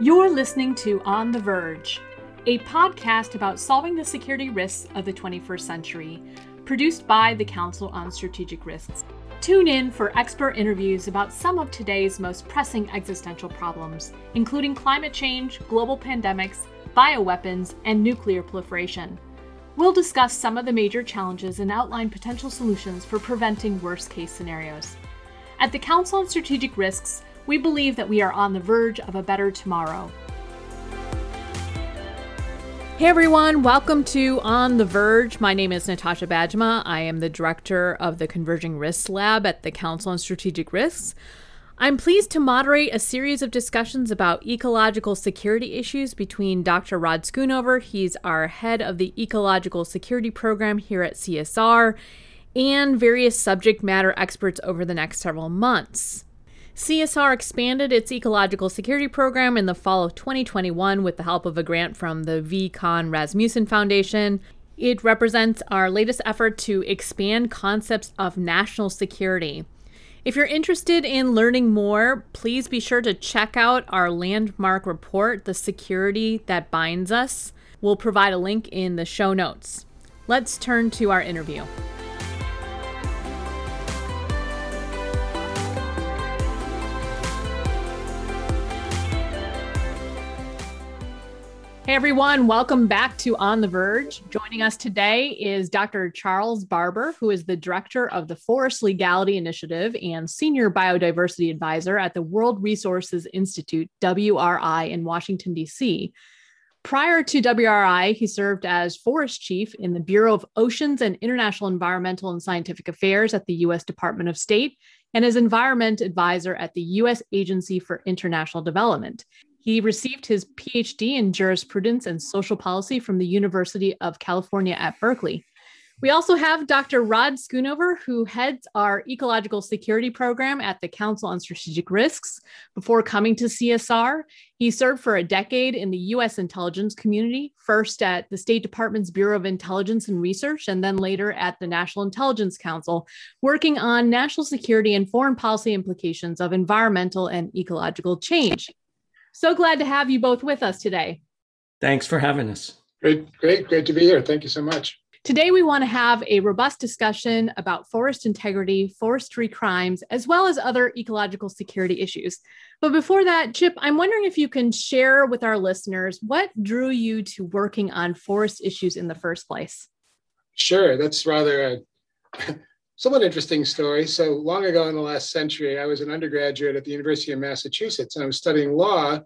You're listening to On the Verge, a podcast about solving the security risks of the 21st century, produced by the Council on Strategic Risks. Tune in for expert interviews about some of today's most pressing existential problems, including climate change, global pandemics, bioweapons, and nuclear proliferation. We'll discuss some of the major challenges and outline potential solutions for preventing worst case scenarios. At the Council on Strategic Risks, we believe that we are on the verge of a better tomorrow. Hey everyone, welcome to On the Verge. My name is Natasha Bajma. I am the director of the Converging Risks Lab at the Council on Strategic Risks. I'm pleased to moderate a series of discussions about ecological security issues between Dr. Rod Schoonover, he's our head of the Ecological Security Program here at CSR, and various subject matter experts over the next several months. CSR expanded its ecological security program in the fall of 2021 with the help of a grant from the V. Kann Rasmussen Foundation. It represents our latest effort to expand concepts of national security. If you're interested in learning more, please be sure to check out our landmark report, The Security That Binds Us. We'll provide a link in the show notes. Let's turn to our interview. Hey everyone, welcome back to On the Verge. Joining us today is Dr. Charles Barber, who is the director of the Forest Legality Initiative and senior biodiversity advisor at the World Resources Institute, WRI, in Washington, D.C. Prior to WRI, he served as forest chief in the Bureau of Oceans and International Environmental and Scientific Affairs at the U.S. Department of State and as environment advisor at the U.S. Agency for International Development. He received his PhD in jurisprudence and social policy from the University of California at Berkeley. We also have Dr. Rod Schoonover, who heads our ecological security program at the Council on Strategic Risks. Before coming to CSR, he served for a decade in the U.S. intelligence community, first at the State Department's Bureau of Intelligence and Research, and then later at the National Intelligence Council, working on national security and foreign policy implications of environmental and ecological change. So glad to have you both with us today. Thanks for having us. Great, great, great to be here. Thank you so much. Today, we want to have a robust discussion about forest integrity, forestry crimes, as well as other ecological security issues. But before that, Chip, I'm wondering if you can share with our listeners what drew you to working on forest issues in the first place. Sure, that's rather a somewhat interesting story. So long ago in the last century, I was an undergraduate at the University of Massachusetts and I was studying law.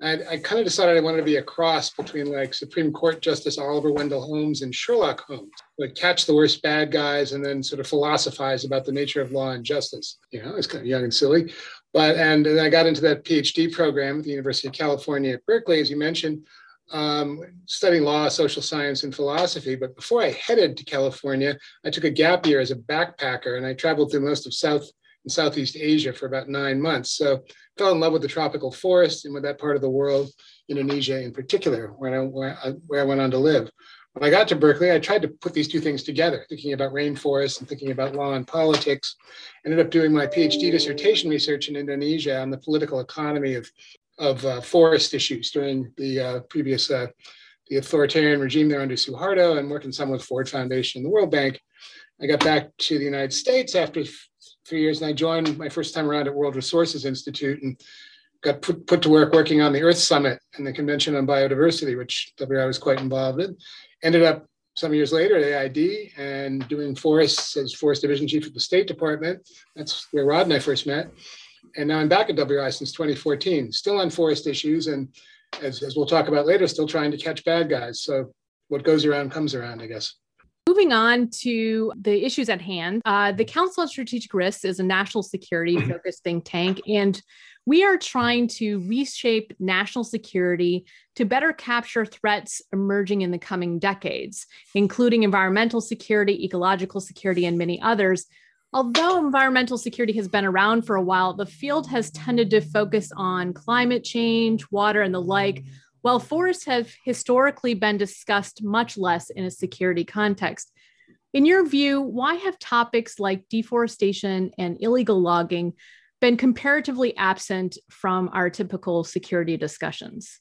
And I kind of decided I wanted to be a cross between like Supreme Court Justice Oliver Wendell Holmes and Sherlock Holmes, like catch the worst bad guys and then sort of philosophize about the nature of law and justice. You know, it's kind of young and silly. But and, and I got into that PhD program at the University of California at Berkeley, as you mentioned, um, studying law, social science, and philosophy. But before I headed to California, I took a gap year as a backpacker and I traveled through most of South and Southeast Asia for about nine months. So fell in love with the tropical forest and with that part of the world, Indonesia in particular, where I, where I, where I went on to live. When I got to Berkeley, I tried to put these two things together, thinking about rainforests and thinking about law and politics. Ended up doing my PhD dissertation research in Indonesia on the political economy of of uh, forest issues during the uh, previous uh, the authoritarian regime there under Suharto and working some with Ford Foundation and the World Bank. I got back to the United States after three years and I joined my first time around at World Resources Institute and got put, put to work working on the Earth Summit and the Convention on Biodiversity, which WRI was quite involved in. Ended up some years later at AID and doing forests as Forest Division Chief at the State Department. That's where Rod and I first met and now I'm back at WRI since 2014, still on forest issues, and as, as we'll talk about later, still trying to catch bad guys. So what goes around comes around, I guess. Moving on to the issues at hand, uh, the Council on Strategic Risks is a national security focused think tank, and we are trying to reshape national security to better capture threats emerging in the coming decades, including environmental security, ecological security, and many others, Although environmental security has been around for a while, the field has tended to focus on climate change, water, and the like, while forests have historically been discussed much less in a security context. In your view, why have topics like deforestation and illegal logging been comparatively absent from our typical security discussions?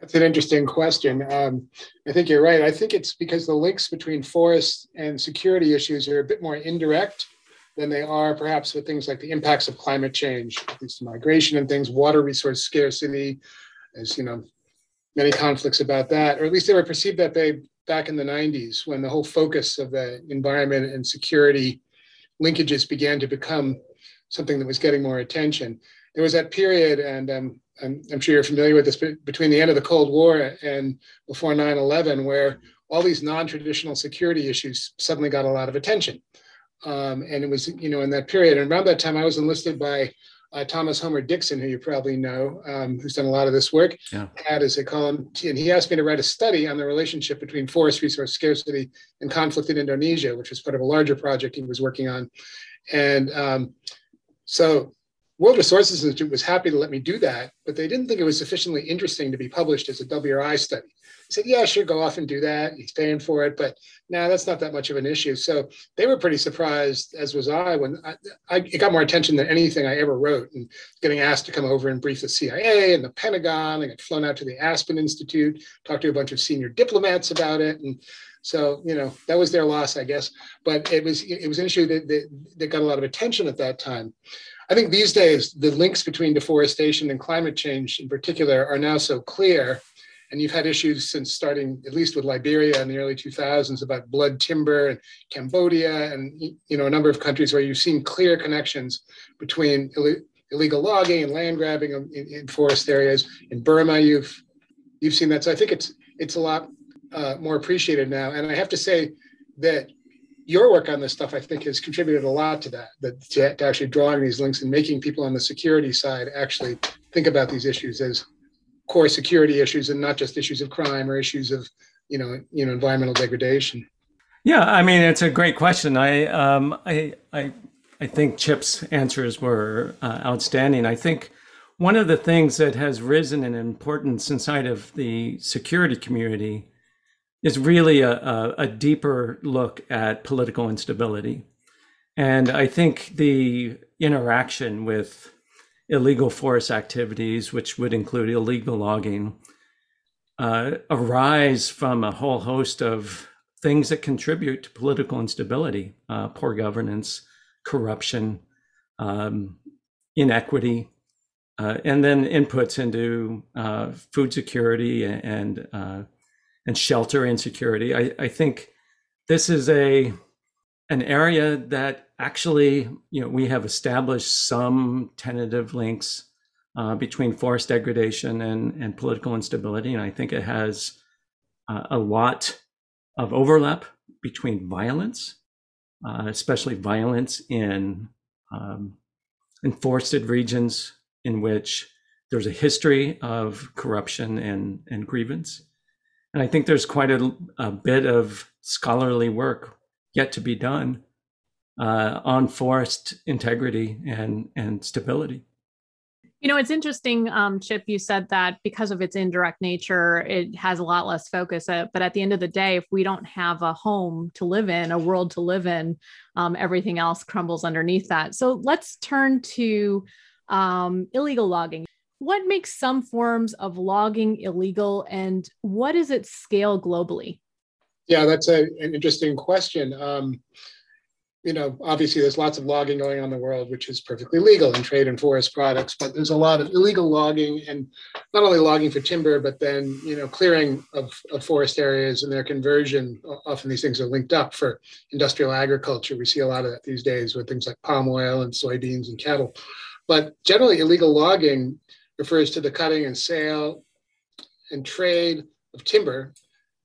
That's an interesting question. Um, I think you're right. I think it's because the links between forests and security issues are a bit more indirect than they are perhaps with things like the impacts of climate change, at least migration and things, water resource scarcity, as you know, many conflicts about that, or at least they were perceived that way back in the 90s when the whole focus of the environment and security linkages began to become something that was getting more attention. There was that period, and um, I'm, I'm, sure you're familiar with this, between the end of the Cold War and before 9 11, where all these non traditional security issues suddenly got a lot of attention. Um, and it was, you know, in that period. And around that time, I was enlisted by uh, Thomas Homer Dixon, who you probably know, um, who's done a lot of this work, yeah. Tad as they call him, and he asked me to write a study on the relationship between forest resource scarcity and conflict in Indonesia, which was part of a larger project he was working on. And um, so World Resources Institute was happy to let me do that, but they didn't think it was sufficiently interesting to be published as a WRI study. I said, yeah, sure, go off and do that. He's paying for it, but now that's not that much of an issue. So they were pretty surprised, as was I, when I, I, it got more attention than anything I ever wrote. And getting asked to come over and brief the CIA and the Pentagon, I got flown out to the Aspen Institute, talked to a bunch of senior diplomats about it, and so you know that was their loss, I guess. But it was it was an issue that, that, that got a lot of attention at that time. I think these days the links between deforestation and climate change, in particular, are now so clear and you've had issues since starting, at least with Liberia in the early 2000s, about blood timber and Cambodia and you know a number of countries where you've seen clear connections between Ill- illegal logging and land grabbing in, in, forest areas. In Burma, you've you've seen that. So I think it's it's a lot uh, more appreciated now. And I have to say that your work on this stuff, I think, has contributed a lot to that, that to, to actually drawing these links and making people on the security side actually think about these issues as core security issues and not just issues of crime or issues of you know you know environmental degradation? Yeah i mean it's a great question. I um i i i think chip's answers were uh, outstanding. I think one of the things that has risen in importance inside of the security community is really a, a, a deeper look at political instability. And i think the interaction with illegal forest activities, which would include illegal logging, uh, arise from a whole host of things that contribute to political instability, uh, poor governance, corruption, um, inequity, uh, and then inputs into uh, food security and uh, and shelter insecurity. I, I think this is a an area that actually, you know, we have established some tentative links uh, between forest degradation and, and political instability. And I think it has uh, a lot of overlap between violence, uh, especially violence in, um, in forested regions in which there's a history of corruption and, and grievance. And I think there's quite a, a bit of scholarly work yet to be done uh, on forest integrity and and stability. You know, it's interesting, um, Chip. You said that because of its indirect nature, it has a lot less focus. Uh, but at the end of the day, if we don't have a home to live in, a world to live in, um, everything else crumbles underneath that. So let's turn to um, illegal logging. What makes some forms of logging illegal, and what is its scale globally? Yeah, that's a, an interesting question. Um, you know, obviously there's lots of logging going on in the world, which is perfectly legal in trade and forest products, but there's a lot of illegal logging and not only logging for timber, but then, you know, clearing of, of forest areas and their conversion. Often these things are linked up for industrial agriculture. We see a lot of that these days with things like palm oil and soybeans and cattle. But generally illegal logging refers to the cutting and sale and trade of timber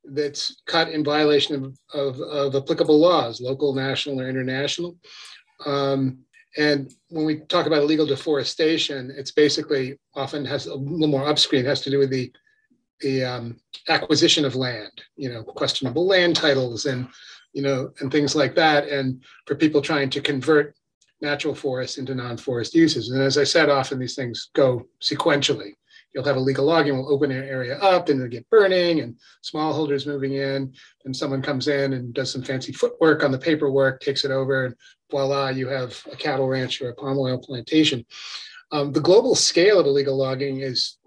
that's cut in violation of, of, of applicable laws, local, national, or international. Um, and when we talk about illegal deforestation, it's basically often has a little more upstream, has to do with the the um, acquisition of land, you know, questionable land titles and you know and things like that, and for people trying to convert natural forests into non-forest uses. And as I said, often these things go sequentially. You'll have a illegal logging, will open an area up and it'll get burning and smallholders moving in. And someone comes in and does some fancy footwork on the paperwork, takes it over, and voila, you have a cattle ranch or a palm oil plantation. Um, the global scale of illegal logging is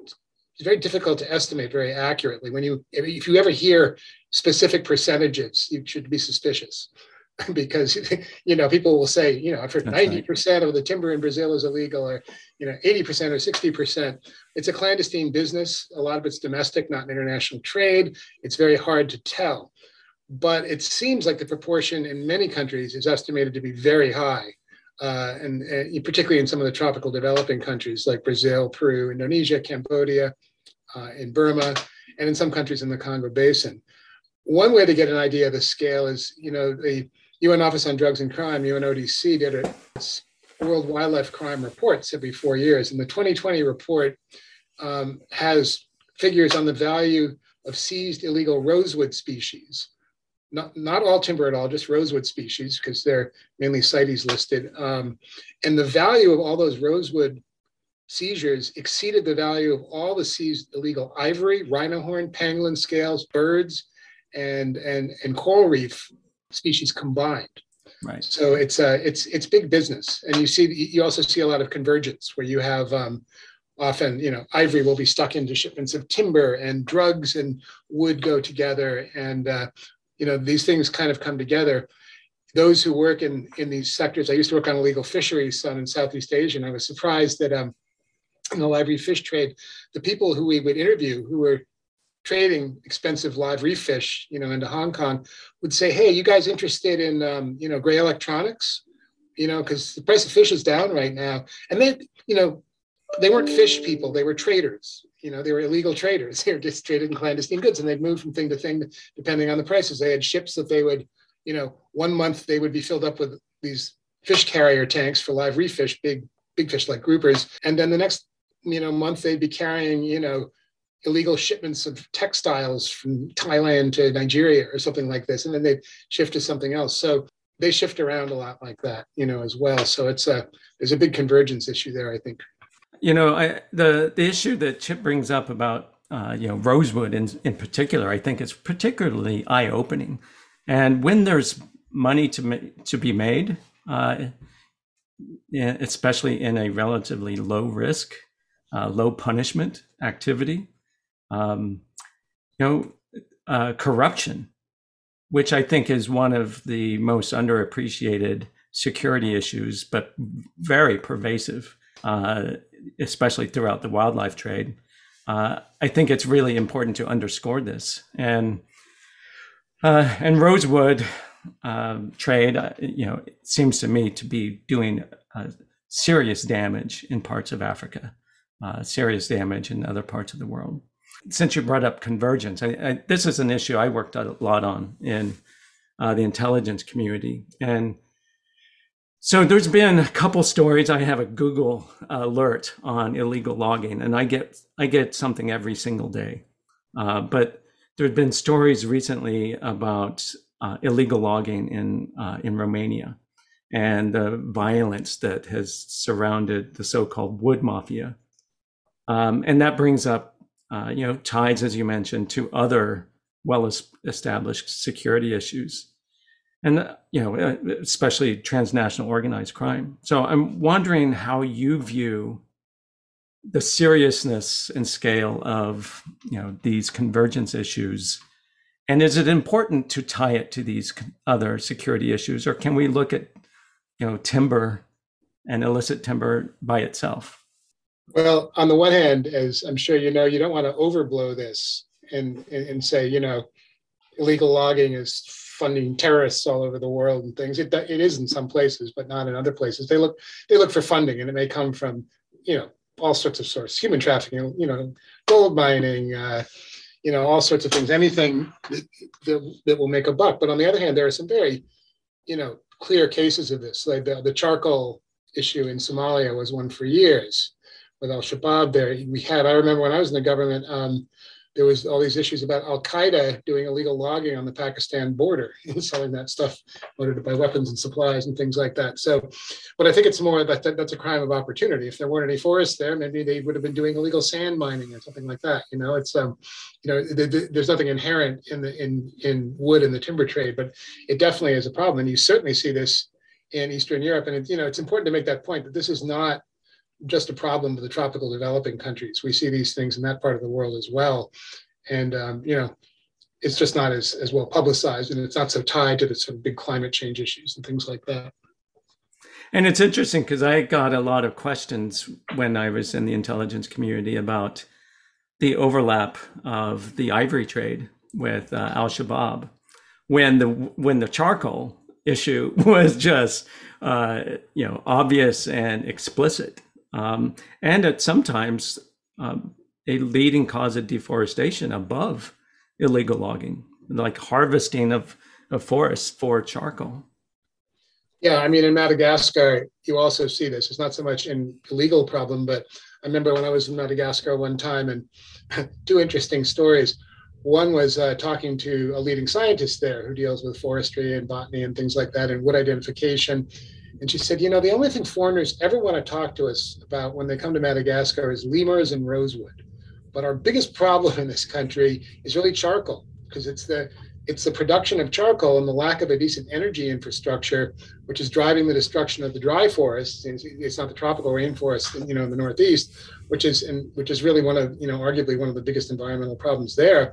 very difficult to estimate very accurately. When you, if you ever hear specific percentages, you should be suspicious. because you know people will say you know I've ninety percent of the timber in Brazil is illegal, or you know eighty percent or sixty percent. It's a clandestine business. A lot of it's domestic, not an international trade. It's very hard to tell, but it seems like the proportion in many countries is estimated to be very high, uh, and, and, particularly in some of the tropical developing countries like Brazil, Peru, Indonesia, Cambodia, uh, in Burma, and in some countries in the Congo Basin. One way to get an idea of the scale is, you know, the UN Office on Drugs and Crime, UNODC, did a World Wildlife Crime Reports every four years. And the 2020 report um, has figures on the value of seized illegal rosewood species. Not, not all timber at all, just rosewood species, because they're mainly CITES listed. Um, and the value of all those rosewood seizures exceeded the value of all the seized illegal ivory, rhino horn, pangolin scales, birds, and, and, and coral reef species combined. Right. So it's uh, it's it's big business, and you see you also see a lot of convergence where you have um, often you know ivory will be stuck into shipments of timber, and drugs and wood go together, and uh, you know these things kind of come together. Those who work in in these sectors, I used to work on illegal fisheries in Southeast Asia, and I was surprised that um, in the live fish trade, the people who we would interview who were trading expensive live reef fish, you know, into Hong Kong, would say, "Hey, you guys interested in, um, you know, gray electronics? You know, because the price of fish is down right now." And they, you know, they weren't fish people; they were traders. You know, they were illegal traders. They were just trading clandestine goods, and they'd move from thing to thing depending on the prices. They had ships that they would, you know, one month they would be filled up with these fish carrier tanks for live reef fish, big big fish like groupers, and then the next, you know, month they'd be carrying, you know illegal shipments of textiles from Thailand to Nigeria or something like this, and then they shift to something else. So they shift around a lot like that, you know, as well. So it's a there's a big convergence issue there, I think. You know, I, the the issue that Chip brings up about uh, you know rosewood in in particular, I think is particularly eye opening. And when there's money to to be made, uh, especially in a relatively low risk, uh, low punishment activity, um, you know, uh, corruption, which I think is one of the most underappreciated security issues, but very pervasive, uh, especially throughout the wildlife trade. Uh, I think it's really important to underscore this. And uh, and rosewood um, trade, uh, you know, it seems to me to be doing uh, serious damage in parts of Africa, serious damage in other parts of the world since you brought up convergence, I, I, this is an issue I worked a lot on in uh, the intelligence community. And so there's been a couple stories. I have a Google alert on illegal logging, and I get I get something every single day. Uh, but there have been stories recently about uh, illegal logging in uh, in Romania and the violence that has surrounded the so-called wood mafia. Um, and that brings up uh, you know, ties, as you mentioned, to other well-established security issues, and uh, you know, uh, especially transnational organized crime. So I'm wondering how you view the seriousness and scale of you know these convergence issues. And is it important to tie it to these other security issues? Or can we look at you know timber and illicit timber by itself well, on the one hand, as I'm sure you know, you don't want to overblow this and, and, and say, you know, illegal logging is funding terrorists all over the world and things. It, it is in some places, but not in other places. They look they look for funding, and it may come from you know all sorts of sources, human trafficking, you know, gold mining, uh, you know, all sorts of things, anything that, that, that, will make a buck. But on the other hand, there are some very, you know, clear cases of this. Like the, the charcoal issue in Somalia was one for years with Al Shabaab there. We had, I remember when I was in the government, um, there was all these issues about Al Qaeda doing illegal logging on the Pakistan border and selling that stuff to buy weapons and supplies and things like that. So, but I think it's more that, that that's a crime of opportunity. If there weren't any forests there, maybe they would have been doing illegal sand mining or something like that. You know, it's um, you know, the, the, there's nothing inherent in the in in wood and the timber trade, but it definitely is a problem, and you certainly see this in Eastern Europe. And it, you know, it's important to make that point that this is not just a problem of the tropical developing countries. We see these things in that part of the world as well. And, um, you know, it's just not as, as well publicized and it's not so tied to the sort of big climate change issues and things like that. And it's interesting because I got a lot of questions when I was in the intelligence community about the overlap of the ivory trade with uh, Al Shabaab when the when the charcoal issue was just uh, you know obvious and explicit um, and at sometimes um, a leading cause of deforestation above illegal logging, like harvesting of, of forests for charcoal. Yeah, I mean, in Madagascar, you also see this. It's not so much an illegal problem, but I remember when I was in Madagascar one time and two interesting stories. One was uh, talking to a leading scientist there who deals with forestry and botany and things like that and wood identification. And she said, you know, the only thing foreigners ever want to talk to us about when they come to Madagascar is lemurs and rosewood. But our biggest problem in this country is really charcoal because it's the it's the production of charcoal and the lack of a decent energy infrastructure, which is driving the destruction of the dry forests. It's not the tropical rainforest, you know, in the Northeast, which is in, which is really one of, you know, arguably one of the biggest environmental problems there.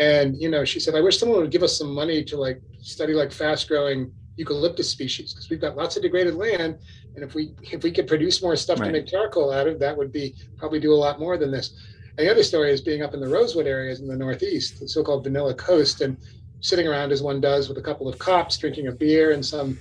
And you know, she said, I wish someone would give us some money to like study like fast-growing eucalyptus species because we've got lots of degraded land and if we if we could produce more stuff right. to make charcoal out of that would be probably do a lot more than this and the other story is being up in the rosewood areas in the northeast the so-called vanilla coast and sitting around as one does with a couple of cops drinking a beer in some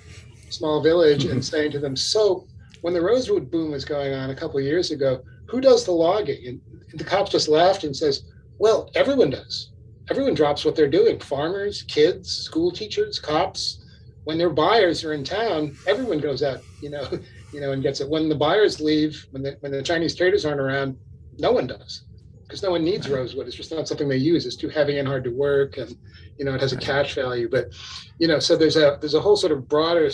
small village mm-hmm. and saying to them so when the rosewood boom was going on a couple of years ago who does the logging and the cops just laughed and says well everyone does everyone drops what they're doing farmers kids school teachers cops when their buyers are in town, everyone goes out, you know, you know, and gets it. When the buyers leave, when the when the Chinese traders aren't around, no one does, because no one needs rosewood. It's just not something they use. It's too heavy and hard to work, and you know, it has a cash value. But you know, so there's a there's a whole sort of broader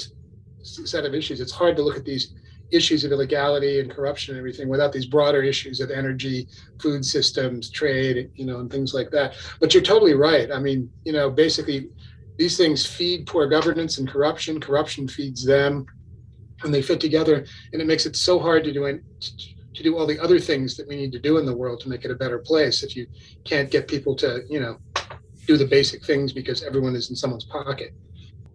set of issues. It's hard to look at these issues of illegality and corruption and everything without these broader issues of energy, food systems, trade, you know, and things like that. But you're totally right. I mean, you know, basically these things feed poor governance and corruption. Corruption feeds them, and they fit together. And it makes it so hard to do it, to do all the other things that we need to do in the world to make it a better place. If you can't get people to, you know, do the basic things because everyone is in someone's pocket.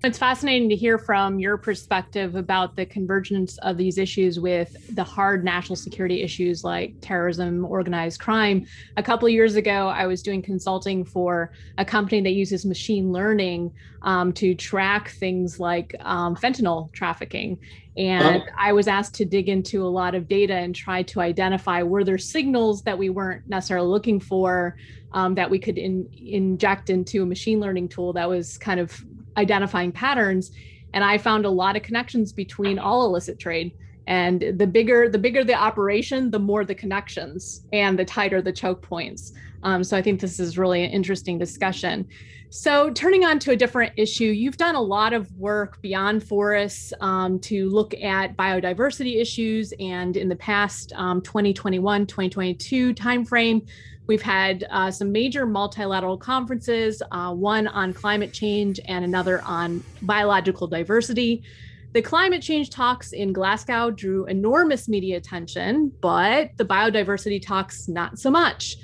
It's fascinating to hear from your perspective about the convergence of these issues with the hard national security issues like terrorism, organized crime. A couple years ago, I was doing consulting for a company that uses machine learning um, to track things like um, fentanyl trafficking. And oh. I was asked to dig into a lot of data and try to identify were there signals that we weren't necessarily looking for um, that we could in, inject into a machine learning tool that was kind of identifying patterns and i found a lot of connections between all illicit trade. And the bigger the bigger the operation the more the connections and the tighter the choke points. Um, so i think this is really an interesting discussion. So turning on to a different issue you've done a lot of work beyond forests um, to look at biodiversity issues and in the past um, 2021 2022 timeframe We've had uh, some major multilateral conferences, uh, one on climate change and another on biological diversity. The climate change talks in Glasgow drew enormous media attention, but the biodiversity talks, not so much.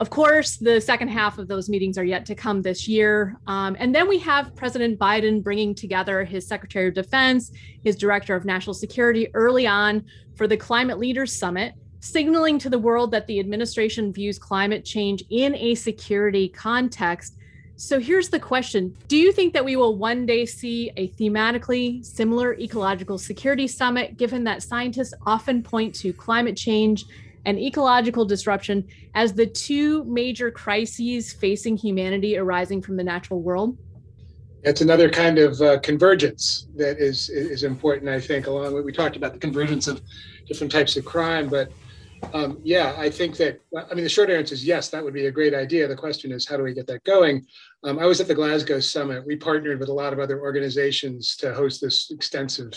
Of course, the second half of those meetings are yet to come this year. Um, and then we have President Biden bringing together his Secretary of Defense, his Director of National Security early on for the Climate Leaders Summit signaling to the world that the administration views climate change in a security context. So here's the question Do you think that we will one day see a thematically similar ecological security summit, given that scientists often point to climate change and ecological disruption as the two major crises facing humanity arising from the natural world? It's another kind of uh, convergence that is is important, I think. Along with we talked about the convergence of different types of crime, but Um, yeah, I think that, I mean, the short answer is yes, that would be a great idea. The question is, how do we get that going? Um, I was at the Glasgow Summit. We partnered with a lot of other organizations to host this extensive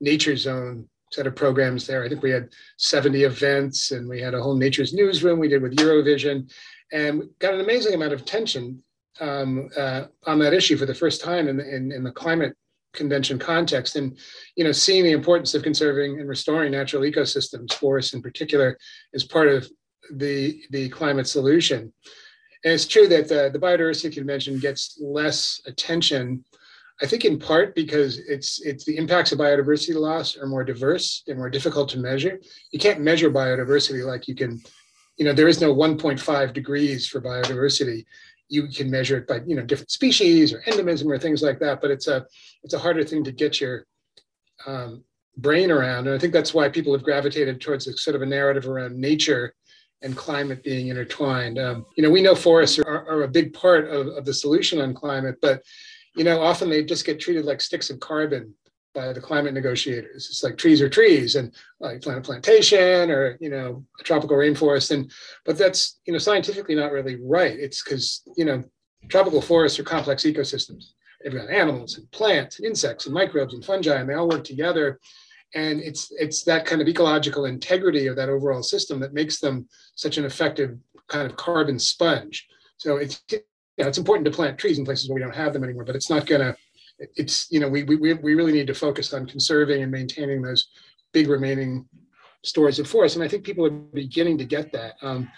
nature zone set of programs there. I think we had 70 events and we had a whole nature's newsroom we did with Eurovision and got an amazing amount of attention um, uh, on that issue for the first time in, in, in the climate convention context. And you know seeing the importance of conserving and restoring natural ecosystems forests in particular is part of the the climate solution. And it's true that the, the biodiversity convention gets less attention i think in part because it's it's the impacts of biodiversity loss are more diverse and more difficult to measure. You can't measure biodiversity like you can you know there is no 1.5 degrees for biodiversity you can measure it by you know different species or endemism or things like that but it's a it's a harder thing to get your um, brain around. And i think that's why people have gravitated towards a sort of a narrative around nature and climate being intertwined. Um, you know we know forests are, are a big part of, of the solution on climate but you know often they just get treated like sticks of carbon by the climate negotiators. It's like trees are trees and like plant a plantation or, you know, a tropical rainforest. And, but that's, you know, scientifically not really right. It's because, you know, tropical forests are complex ecosystems. They've got animals and plants and insects and microbes and fungi, and they all work together. And it's, it's that kind of ecological integrity of that overall system that makes them such an effective kind of carbon sponge. So it's, you know, it's important to plant trees in places where we don't have them anymore, but it's not going to it's you know we, we we really need to focus on conserving and maintaining those big remaining stores of forest and i think people are beginning to get that. Um,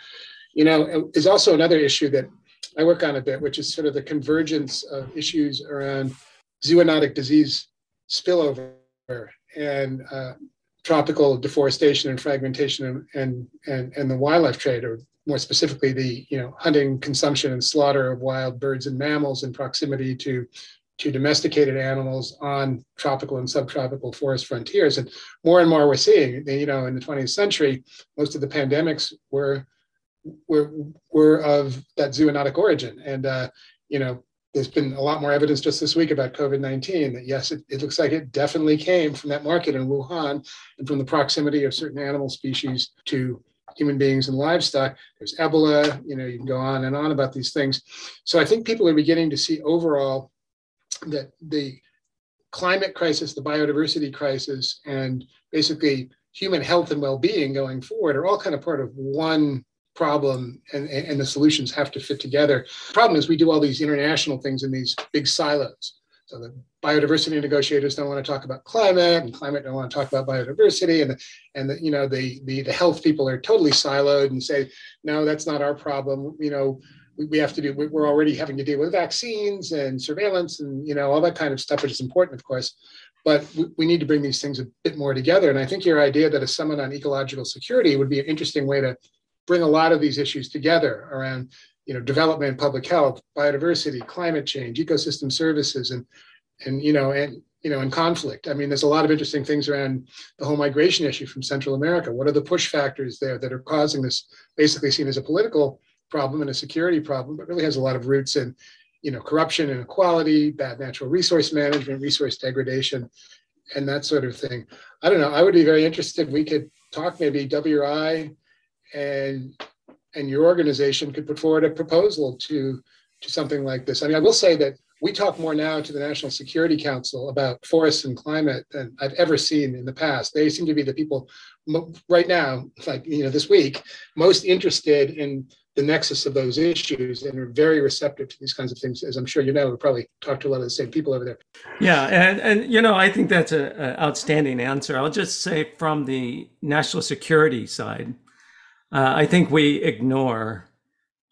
you know is also another issue that i work on a bit which is sort of the convergence of issues around zoonotic disease spillover and uh, tropical deforestation and fragmentation and, and, and the wildlife trade or more specifically the you know hunting consumption and slaughter of wild birds and mammals in proximity to to domesticated animals on tropical and subtropical forest frontiers. And more and more we're seeing, you know, in the 20th century, most of the pandemics were were, were of that zoonotic origin. And, uh, you know, there's been a lot more evidence just this week about COVID-19 that yes, it, it looks like it definitely came from that market in Wuhan and from the proximity of certain animal species to human beings and livestock. There's Ebola, you know, you can go on and on about these things. So I think people are beginning to see overall that the climate crisis, the biodiversity crisis, and basically human health and well-being going forward are all kind of part of one problem and, and the solutions have to fit together. The problem is we do all these international things in these big silos. So the biodiversity negotiators don't want to talk about climate, and climate don't want to talk about biodiversity, and and the, you know the, the the health people are totally siloed and say, no, that's not our problem. You know, we, we have to do we're already having to deal with vaccines and surveillance and you know all that kind of stuff which is important of course. But we, we need to bring these things a bit more together. And i think your idea that a summit on ecological security would be an interesting way to bring a lot of these issues together around you know development public health biodiversity climate change ecosystem services and and you know and you know in conflict. I mean there's a lot of interesting things around the whole migration issue from central america. What are the push factors there that are causing this basically seen as a political problem and a security problem, but really has a lot of roots in, you know, corruption, and inequality, bad natural resource management, resource degradation, and that sort of thing. I don't know. I would be very interested. We could talk maybe WRI and and your organization could put forward a proposal to to something like this. I mean, I will say that we talk more now to the National Security Council about forests and climate than I've ever seen in the past. They seem to be the people right now, like you know, this week, most interested in the nexus of those issues and are very receptive to these kinds of things. As I'm sure you know, we probably talked to a lot of the same people over there. Yeah, and and you know, I think that's an outstanding answer. I'll just say from the national security side, uh, I think we ignore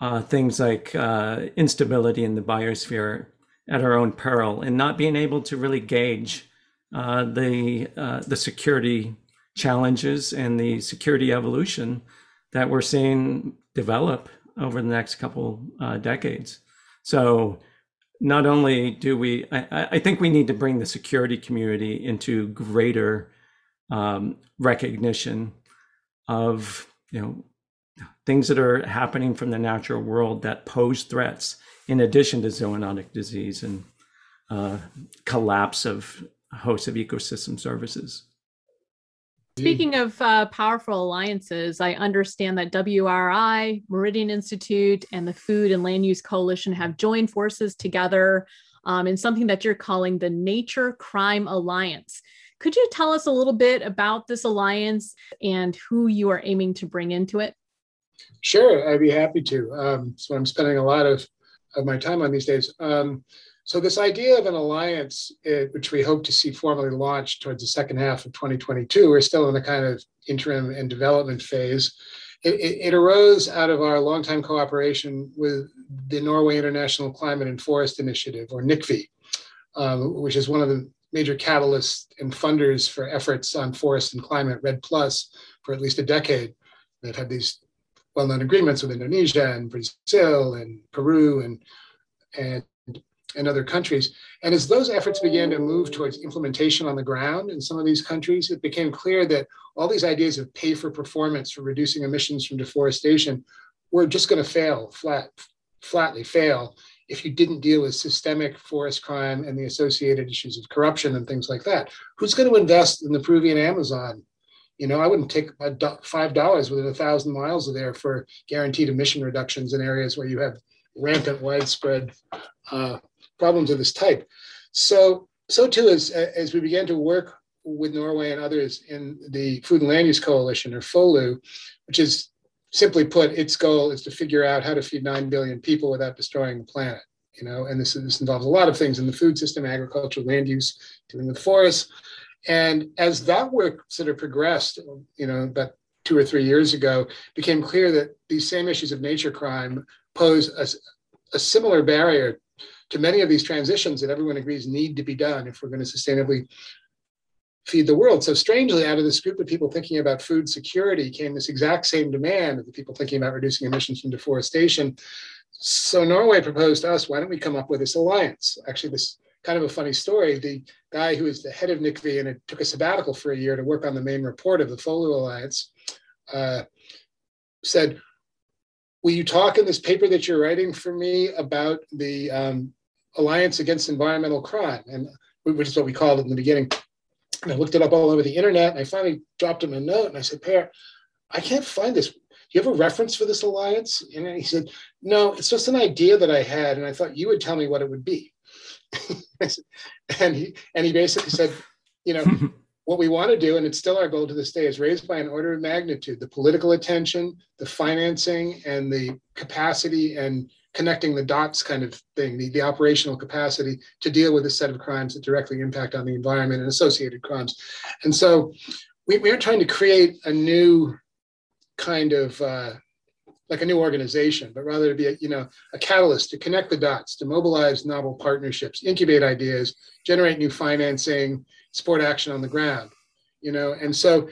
uh, things like uh, instability in the biosphere at our own peril, and not being able to really gauge uh, the uh, the security challenges and the security evolution that we're seeing develop over the next couple uh, decades. So not only do we, I, I, think we need to bring the security community into greater um, recognition of, you know, things that are happening from the natural world that pose threats in addition to zoonotic disease and uh, collapse of hosts of ecosystem services. Speaking of uh, powerful alliances, I understand that WRI, Meridian Institute, and the Food and Land Use Coalition have joined forces together um, in something that you're calling the Nature Crime Alliance. Could you tell us a little bit about this alliance and who you are aiming to bring into it? Sure, I'd be happy to. Um, so I'm spending a lot of, of my time on these days. Um, so this idea of an alliance, uh, which we hope to see formally launched towards the second half of 2022, we're still in the kind of interim and development phase. It, it, it arose out of our longtime cooperation with the Norway International Climate and Forest Initiative, or NICFI, um, which is one of the major catalysts and funders for efforts on forest and climate, REDD Plus, for at least a decade, that had these well-known agreements with Indonesia and Brazil and Peru and and and other countries. And as those efforts began to move towards implementation on the ground in some of these countries, it became clear that all these ideas of pay for performance for reducing emissions from deforestation were just going to fail flat, flatly fail if you didn't deal with systemic forest crime and the associated issues of corruption and things like that. Who's going to invest in the Peruvian Amazon you know, I wouldn't take five dollars within a thousand miles of there for guaranteed emission reductions in areas where you have rampant, widespread uh, problems of this type. So, so too as as we began to work with Norway and others in the Food and Land Use Coalition, or FOLU, which is simply put, its goal is to figure out how to feed nine billion people without destroying the planet. You know, and this this involves a lot of things in the food system, agriculture, land use, dealing with forests and as that work sort of progressed, you know, about two or three years ago, became clear that these same issues of nature crime pose a, a similar barrier to many of these transitions that everyone agrees need to be done if we're going to sustainably feed the world. So strangely, out of this group of people thinking about food security came this exact same demand of the people thinking about reducing emissions from deforestation. So Norway proposed to us, why don't we come up with this alliance? Actually, this kind of a funny story. The guy who is the head of NICFI and it took a sabbatical for a year to work on the main report of the FOLU Alliance uh, said, Will you talk in this paper that you're writing for me about the um, Alliance Against Environmental Crime? And which is what we called it in the beginning. And I looked it up all over the internet and I finally dropped him a note and I said, Per, I can't find this. Do you have a reference for this alliance? And he said, No, it's just an idea that I had, and I thought you would tell me what it would be. and he and he basically said, you know, what we want to do, and it's still our goal to this day, is raise by an order of magnitude the political attention, the financing, and the capacity and connecting the dots kind of thing, the, the operational capacity to deal with a set of crimes that directly impact on the environment and associated crimes. And so we, we are trying to create a new kind of uh, like a new organization, but rather to be a, you know, a catalyst to connect the dots, to mobilize novel partnerships, incubate ideas, generate new financing, support action on the ground, you know. And so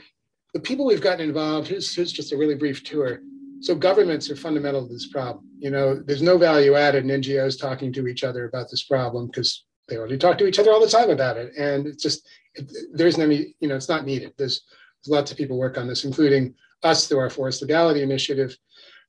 the people we've gotten involved, here's, here's just a really brief tour. So governments are fundamental to this problem. You know, there's no value added in NGOs talking to each other about this problem because they already talk to each other all the time about it. And it's just, it, there isn't any, you know, it's not needed. There's, there's lots of people work on this, including us through our forest legality initiative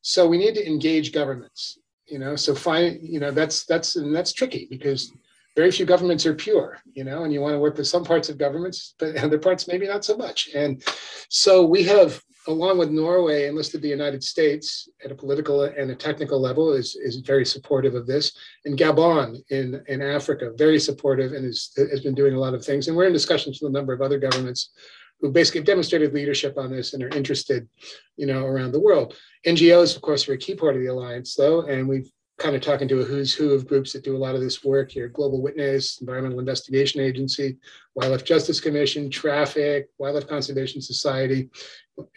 so we need to engage governments, you know, so find, you know, that's, that's, and that's tricky because very few governments are pure, you know, and you want to work with some parts of governments, but other parts maybe not so much. And so we have, along with Norway, enlisted the United States at a political and a technical level is, is very supportive of this. And Gabon in, in Africa, very supportive and is, has been doing a lot of things. And we're in discussions with a number of other governments who basically have demonstrated leadership on this and are interested, you know, around the world. NGOs, of course, are a key part of the alliance, though, and we've kind of talking to a who's who of groups that do a lot of this work here: Global Witness, Environmental Investigation Agency, Wildlife Justice Commission, Traffic, Wildlife Conservation Society,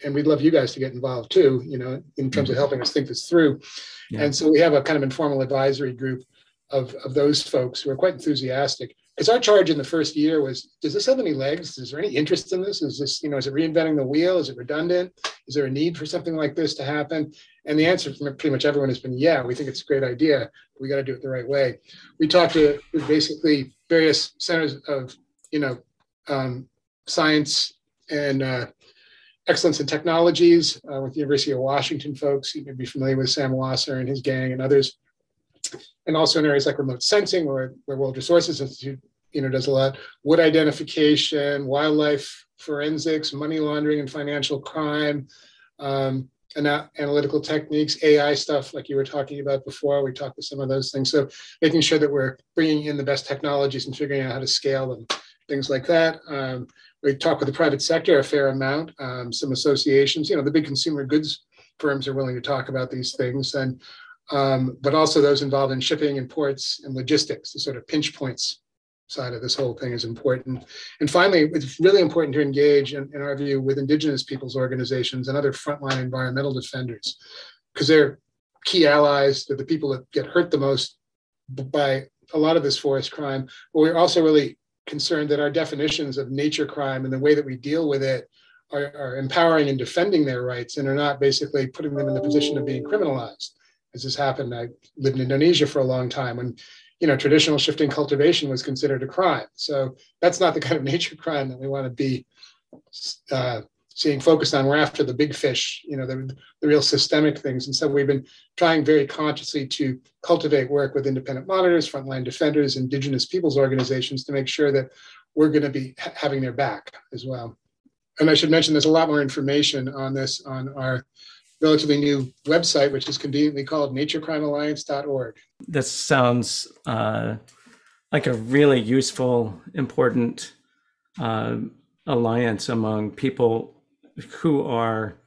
and we'd love you guys to get involved too. You know, in terms of mm-hmm. helping us think this through. Yeah. And so we have a kind of informal advisory group of, of those folks who are quite enthusiastic because our charge in the first year was does this have any legs? Is there any interest in this? Is this you know is it reinventing the wheel? Is it redundant? Is there a need for something like this to happen? And the answer from pretty much everyone has been yeah we think it's a great idea. We got to do it the right way. We talked to basically various centers of you know um, science and uh, excellence in technologies uh, with the university of washington folks. You may be familiar with sam wasser and his gang and others and also in areas like remote sensing, where, where World Resources Institute you know, does a lot, wood identification, wildlife forensics, money laundering and financial crime, um, analytical techniques, AI stuff like you were talking about before. We talked to some of those things. So making sure that we're bringing in the best technologies and figuring out how to scale them, things like that. Um, we talk with the private sector a fair amount, um, some associations, you know, the big consumer goods firms are willing to talk about these things. And um, but also those involved in shipping and ports and logistics, the sort of pinch points side of this whole thing is important. And finally, it's really important to engage, in, in our view, with Indigenous peoples organizations and other frontline environmental defenders, because they're key allies. They're the people that get hurt the most by a lot of this forest crime. But we're also really concerned that our definitions of nature crime and the way that we deal with it are, are empowering and defending their rights and are not basically putting them in the position of being criminalized as has happened. I lived in Indonesia for a long time when, you know, traditional shifting cultivation was considered a crime. So that's not the kind of nature crime that we want to be uh, seeing focused on. We're after the big fish, you know, the, the real systemic things. And so we've been trying very consciously to cultivate work with independent monitors, frontline defenders, indigenous peoples organizations to make sure that we're going to be ha- having their back as well. And I should mention there's a lot more information on this on our relatively new website, which is conveniently called naturecrimealliance.org. This sounds uh, like a really useful, important uh, alliance among people who are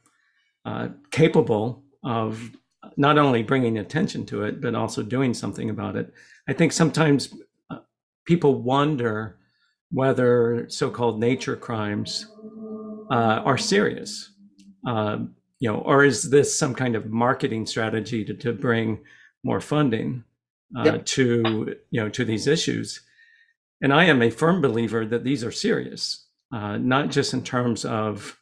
uh, capable of not only bringing attention to it, but also doing something about it. I think sometimes uh, people wonder whether so called nature crimes uh, are serious. Um, you know, or is this some kind of marketing strategy to, to bring more funding uh, yep. to you know to these issues? And I am a firm believer that these are serious, uh, not just in terms of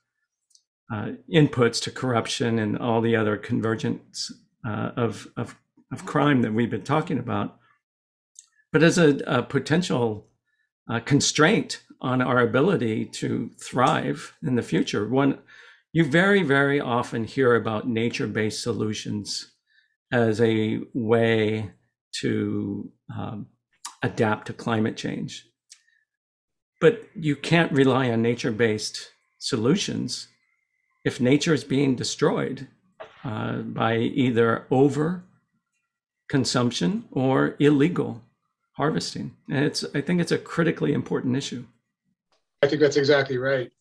uh, inputs to corruption and all the other convergence uh, of, of of crime that we've been talking about, but as a, a potential uh, constraint on our ability to thrive in the future. One you very, very often hear about nature based solutions as a way to um, adapt to climate change. But you can't rely on nature based solutions if nature is being destroyed uh, by either over consumption or illegal harvesting. And it's, I think it's a critically important issue. I think that's exactly right.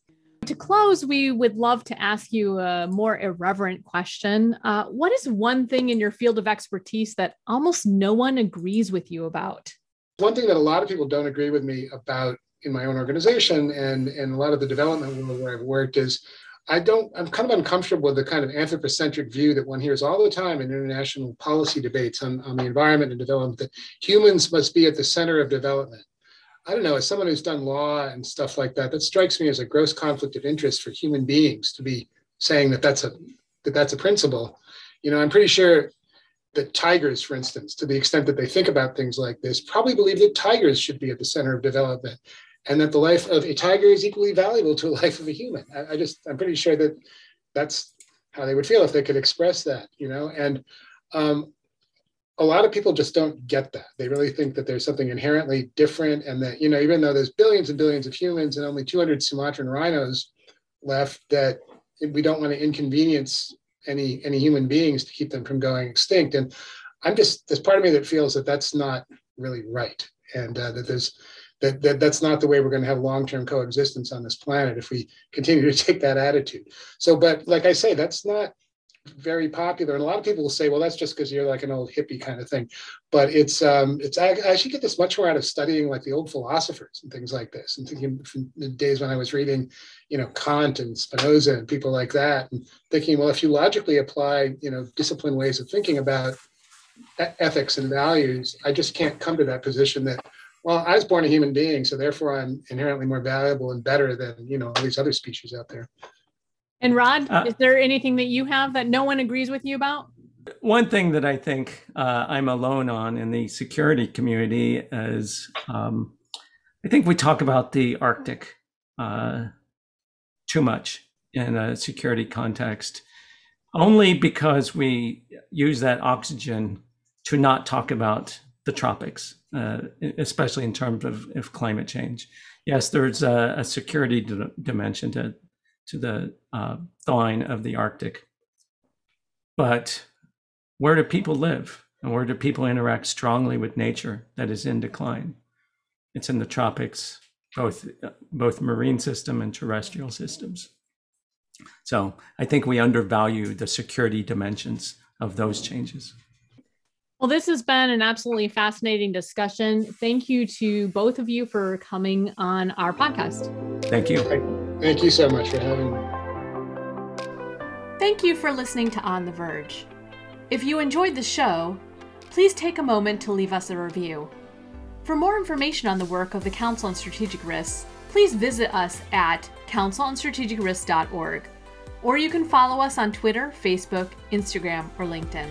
To close, we would love to ask you a more irreverent question. Uh, what is one thing in your field of expertise that almost no one agrees with you about? One thing that a lot of people don't agree with me about in my own organization and, and a lot of the development world where I've worked is I don't, I'm kind of uncomfortable with the kind of anthropocentric view that one hears all the time in international policy debates on, on the environment and development that humans must be at the center of development. I don't know, as someone who's done law and stuff like that, that strikes me as a gross conflict of interest for human beings to be saying that that's a that that's a principle. You know, I'm pretty sure that tigers, for instance, to the extent that they think about things like this, probably believe that tigers should be at the center of development, and that the life of a tiger is equally valuable to a life of a human. I, I just, I'm pretty sure that that's how they would feel if they could express that. You know, and um, a lot of people just don't get that. They really think that there's something inherently different, and that you know, even though there's billions and billions of humans and only 200 Sumatran rhinos left, that we don't want to inconvenience any any human beings to keep them from going extinct. And I'm just there's part of me that feels that that's not really right, and uh, that there's that, that that's not the way we're going to have long-term coexistence on this planet if we continue to take that attitude. So, but like I say, that's not very popular, and a lot of people will say, "Well, that's just because you're like an old hippie kind of thing." But it's um, it's I, I actually get this much more out of studying like the old philosophers and things like this, and thinking from the days when I was reading, you know, Kant and Spinoza and people like that, and thinking, well, if you logically apply, you know, disciplined ways of thinking about ethics and values, I just can't come to that position that well, I was born a human being, so therefore I'm inherently more valuable and better than you know all these other species out there. And Rod, uh, is there anything that you have that no one agrees with you about? One thing that I think uh, I'm alone on in the security community is um, I think we talk about the Arctic uh, too much in a security context, only because we use that oxygen to not talk about the tropics, uh, especially in terms of, of climate change. yes, there's a, a security d- dimension to to the uh, thawing of the Arctic. But where do people live, and where do people interact strongly with nature that is in decline? It's in the tropics, both both marine system and terrestrial systems. So I think we undervalue the security dimensions of those changes. Well, this has been an absolutely fascinating discussion. Thank you to both of you for coming on our podcast. Thank you. Thank you so much for having me. Thank you for listening to On the Verge. If you enjoyed the show, please take a moment to leave us a review. For more information on the work of the Council on Strategic Risks, please visit us at councilonstrategicrisks.org, or you can follow us on Twitter, Facebook, Instagram, or LinkedIn.